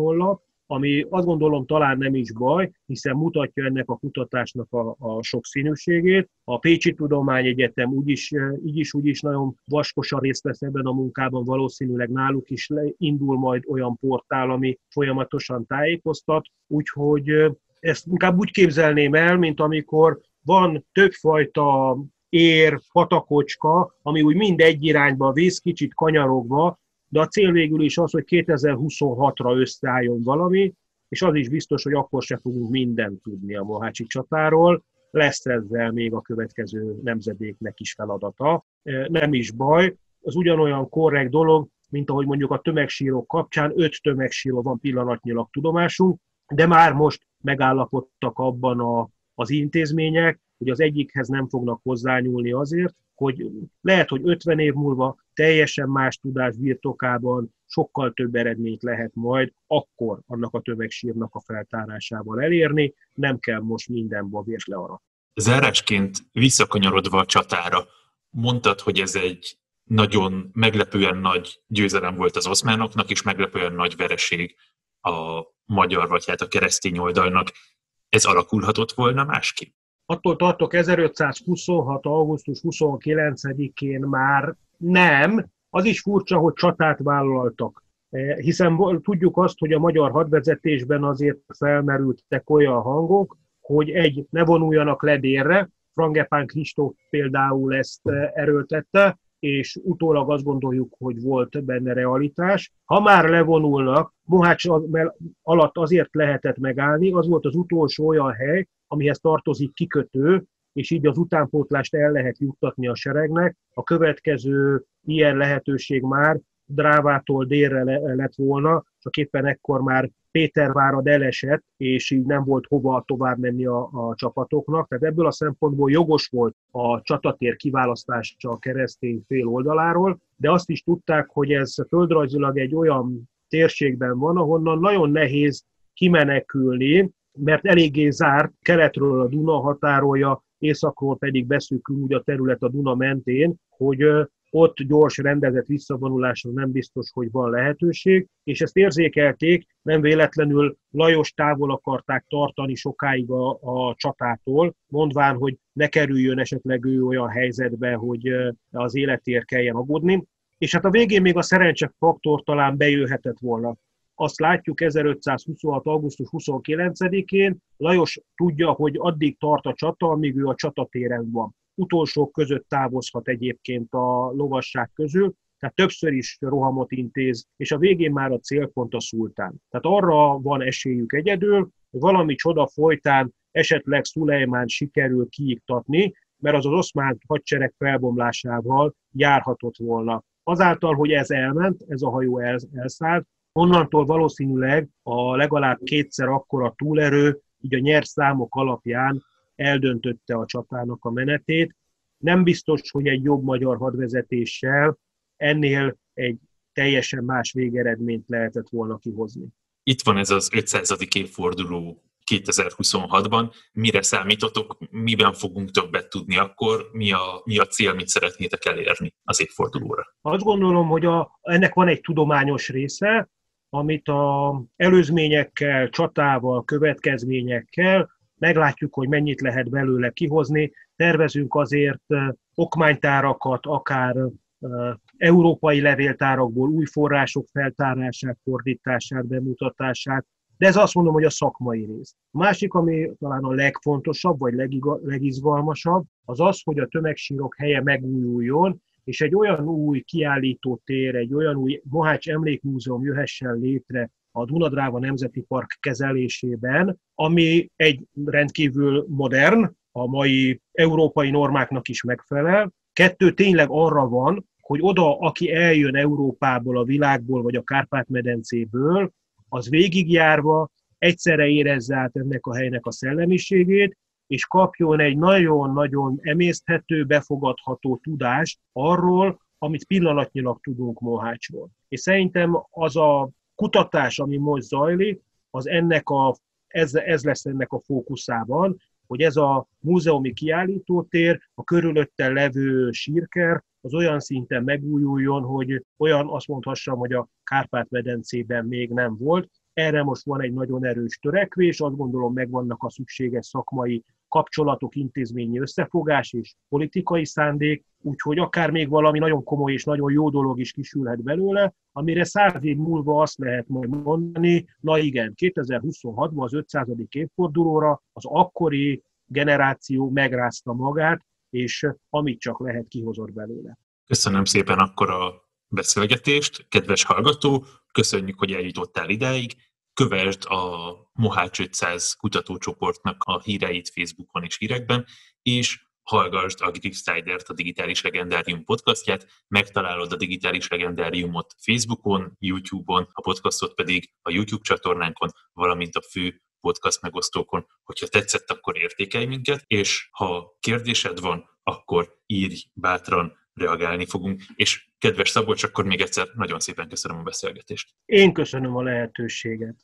ami azt gondolom talán nem is baj, hiszen mutatja ennek a kutatásnak a, a sokszínűségét. A Pécsi Tudományegyetem úgyis, így is, úgy is nagyon vaskosan részt vesz ebben a munkában, valószínűleg náluk is indul majd olyan portál, ami folyamatosan tájékoztat, úgyhogy ezt inkább úgy képzelném el, mint amikor van többfajta ér, patakocska, ami úgy mind egy irányba visz, kicsit kanyarogva, de a cél végül is az, hogy 2026-ra összeálljon valami, és az is biztos, hogy akkor se fogunk mindent tudni a Mohácsi csatáról, lesz ezzel még a következő nemzedéknek is feladata. Nem is baj, az ugyanolyan korrekt dolog, mint ahogy mondjuk a tömegsírok kapcsán, öt tömegsíró van pillanatnyilag tudomásunk, de már most megállapodtak abban a, az intézmények, hogy az egyikhez nem fognak hozzányúlni azért, hogy lehet, hogy 50 év múlva teljesen más tudás birtokában sokkal több eredményt lehet majd akkor annak a tömegsírnak a feltárásával elérni, nem kell most minden babért learat. Zárásként visszakanyarodva a csatára, mondtad, hogy ez egy nagyon meglepően nagy győzelem volt az oszmánoknak, és meglepően nagy vereség a magyar, vagy hát a keresztény oldalnak. Ez alakulhatott volna másképp? Attól tartok 1526. augusztus 29-én már nem. Az is furcsa, hogy csatát vállaltak. E, hiszen tudjuk azt, hogy a magyar hadvezetésben azért felmerültek olyan hangok, hogy egy, ne vonuljanak le délre, Frangepán Kristóf például ezt e, erőltette, és utólag azt gondoljuk, hogy volt benne realitás. Ha már levonulnak, Mohács alatt azért lehetett megállni, az volt az utolsó olyan hely, amihez tartozik kikötő, és így az utánpótlást el lehet juttatni a seregnek. A következő ilyen lehetőség már Drávától délre lett volna, csak éppen ekkor már Pétervárad elesett, és így nem volt hova tovább menni a, a csapatoknak. Tehát ebből a szempontból jogos volt a csatatér kiválasztása a keresztény fél oldaláról, de azt is tudták, hogy ez földrajzilag egy olyan térségben van, ahonnan nagyon nehéz kimenekülni, mert eléggé zárt, keletről a Duna határolja, északról pedig beszűkül úgy a terület a Duna mentén, hogy ott gyors, rendezett visszavonulásra nem biztos, hogy van lehetőség, és ezt érzékelték, nem véletlenül Lajos távol akarták tartani sokáig a, a csatától, mondván, hogy ne kerüljön esetleg ő olyan helyzetbe, hogy az életér kelljen aggódni. És hát a végén még a szerencse faktor talán bejöhetett volna azt látjuk 1526. augusztus 29-én, Lajos tudja, hogy addig tart a csata, amíg ő a csatatéren van. Utolsók között távozhat egyébként a lovasság közül, tehát többször is rohamot intéz, és a végén már a célpont a szultán. Tehát arra van esélyük egyedül, hogy valami csoda folytán esetleg Szulejmán sikerül kiiktatni, mert az az oszmán hadsereg felbomlásával járhatott volna. Azáltal, hogy ez elment, ez a hajó elszállt, Onnantól valószínűleg a legalább kétszer akkora túlerő, így a nyert számok alapján eldöntötte a csatának a menetét. Nem biztos, hogy egy jobb magyar hadvezetéssel ennél egy teljesen más végeredményt lehetett volna kihozni. Itt van ez az 500. évforduló 2026-ban. Mire számítotok, miben fogunk többet tudni akkor, mi a, mi a cél, mit szeretnétek elérni az évfordulóra? Azt gondolom, hogy a, ennek van egy tudományos része, amit a előzményekkel, csatával, következményekkel meglátjuk, hogy mennyit lehet belőle kihozni. Tervezünk azért okmánytárakat, akár európai levéltárakból új források feltárását, fordítását, bemutatását, de ez azt mondom, hogy a szakmai rész. A másik, ami talán a legfontosabb, vagy legizgalmasabb, az az, hogy a tömegsírok helye megújuljon, és egy olyan új kiállító tér, egy olyan új Mohács Emlékmúzeum jöhessen létre a Dunadráva Nemzeti Park kezelésében, ami egy rendkívül modern, a mai európai normáknak is megfelel. Kettő tényleg arra van, hogy oda, aki eljön Európából, a világból, vagy a Kárpát-medencéből, az végigjárva egyszerre érezze át ennek a helynek a szellemiségét, és kapjon egy nagyon-nagyon emészthető, befogadható tudást arról, amit pillanatnyilag tudunk Mohácsról. És szerintem az a kutatás, ami most zajlik, az ennek a, ez, ez lesz ennek a fókuszában, hogy ez a múzeumi kiállítótér, a körülötte levő sírker, az olyan szinten megújuljon, hogy olyan azt mondhassam, hogy a Kárpát-medencében még nem volt. Erre most van egy nagyon erős törekvés, azt gondolom megvannak a szükséges szakmai kapcsolatok, intézményi összefogás és politikai szándék, úgyhogy akár még valami nagyon komoly és nagyon jó dolog is kisülhet belőle, amire száz év múlva azt lehet majd mondani, na igen, 2026-ban az 500. évfordulóra az akkori generáció megrázta magát, és amit csak lehet kihozott belőle. Köszönöm szépen akkor a beszélgetést, kedves hallgató, köszönjük, hogy eljutottál ideig, kövesd a Mohács 500 kutatócsoportnak a híreit Facebookon és hírekben, és hallgassd a Gripstider-t, a Digitális Legendárium podcastját, megtalálod a Digitális Legendáriumot Facebookon, YouTube-on, a podcastot pedig a YouTube csatornánkon, valamint a fő podcast megosztókon. Hogyha tetszett, akkor értékelj minket, és ha kérdésed van, akkor írj bátran, reagálni fogunk. És kedves Szabolcs, akkor még egyszer nagyon szépen köszönöm a beszélgetést. Én köszönöm a lehetőséget.